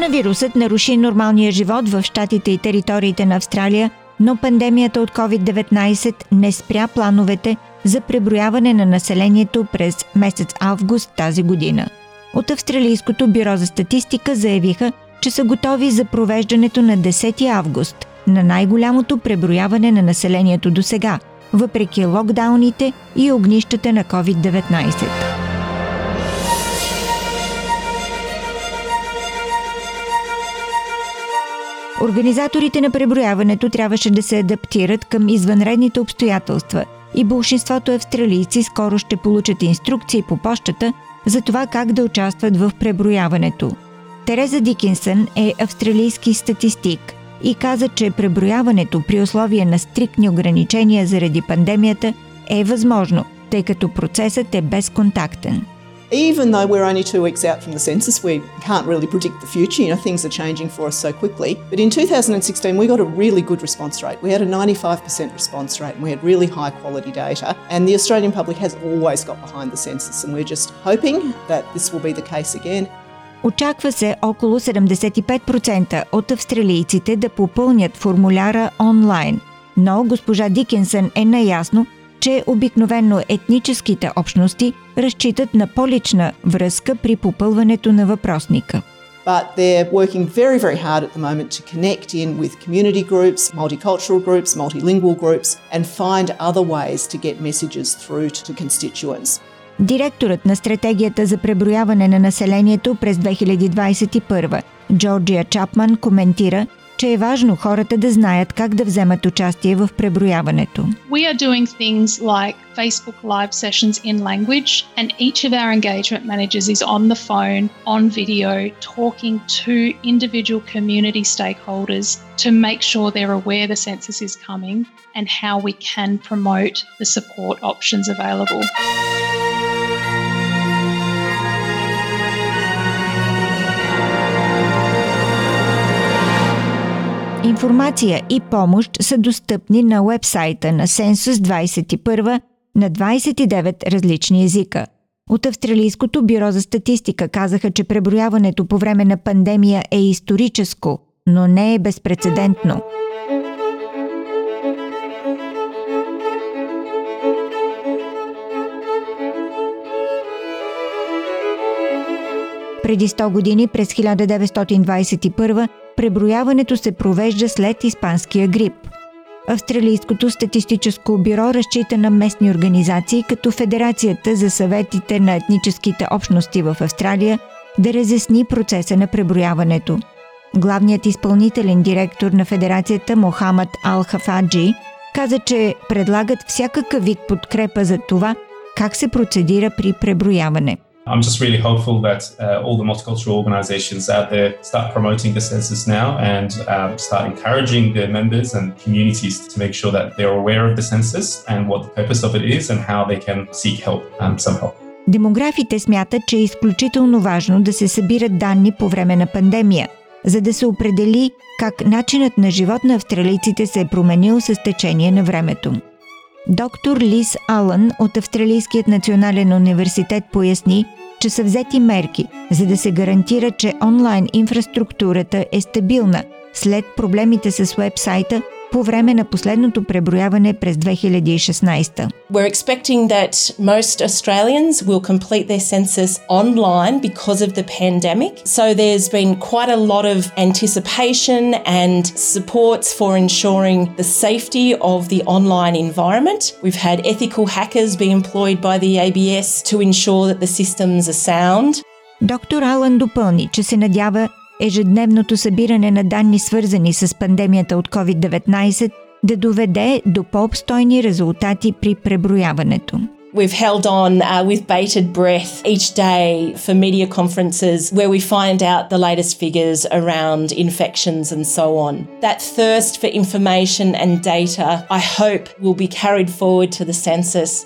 Коронавирусът наруши нормалния живот в щатите и териториите на Австралия, но пандемията от COVID-19 не спря плановете за преброяване на населението през месец август тази година. От Австралийското бюро за статистика заявиха, че са готови за провеждането на 10 август на най-голямото преброяване на населението до сега, въпреки локдауните и огнищата на COVID-19. Организаторите на преброяването трябваше да се адаптират към извънредните обстоятелства и большинството австралийци скоро ще получат инструкции по почтата за това как да участват в преброяването. Тереза Дикинсън е австралийски статистик и каза, че преброяването при условие на стриктни ограничения заради пандемията е възможно, тъй като процесът е безконтактен. even though we're only two weeks out from the census, we can't really predict the future. You know, things are changing for us so quickly. But in 2016, we got a really good response rate. We had a 95% response rate and we had really high quality data. And the Australian public has always got behind the census, and we're just hoping that this will be the case again. Очаква се около 75% от австралийците да попълнят формуляра онлайн, но госпожа Дикенсън е наясно, че обикновено етническите общности разчитат на по-лична връзка при попълването на въпросника. But they're working very, very hard at the moment to connect in with community groups, multicultural groups, multilingual groups, and find other ways to get messages through to constituents. Директорът на стратегията за преброяване на населението през 2021, Джорджия Чапман, коментира, че е важно хората да знаят как да вземат участие в преброяването. We are doing things like Facebook live sessions in language and each of our engagement managers is on the phone, on video, talking to individual community stakeholders to make sure they're aware the census is coming and how we can promote the support options available. Информация и помощ са достъпни на уебсайта на Census 21 на 29 различни езика. От Австралийското бюро за статистика казаха, че преброяването по време на пандемия е историческо, но не е безпредседентно. Преди 100 години, през 1921, преброяването се провежда след испанския грип. Австралийското статистическо бюро разчита на местни организации като Федерацията за съветите на етническите общности в Австралия да разясни процеса на преброяването. Главният изпълнителен директор на Федерацията Мохамад Ал-Хафаджи каза, че предлагат всякакъв вид подкрепа за това как се процедира при преброяване – I'm just really hopeful that uh, all the multicultural organizations out there start promoting the census now and um, start encouraging their members and communities to make sure that they're aware of the census and what the purpose of it is and how they can seek help, um, some help. Демографите смятат, че е изключително важно да се събират данни по време на пандемия, за да се определи как начинът на живот на австралийците се е променил с течение на времето. Доктор Лис Алън от Австралийският национален университет поясни, че са взети мерки, за да се гарантира, че онлайн инфраструктурата е стабилна. След проблемите с вебсайта по време на последното преброяване през 2016. We're expecting that most Australians will complete their census online because of the pandemic. So there's been quite a lot of anticipation and supports for ensuring the safety of the online environment. We've had ethical hackers be employed by the ABS to ensure that the systems are sound. Доктор Алън допълни, че се надява ежедневното събиране на данни, свързани с пандемията от COVID-19, да доведе до по-обстойни резултати при преброяването. We've held on uh, with bated breath each day for media conferences where we find out the latest figures around infections and so on. That thirst for information and data, I hope, will be carried forward to the census.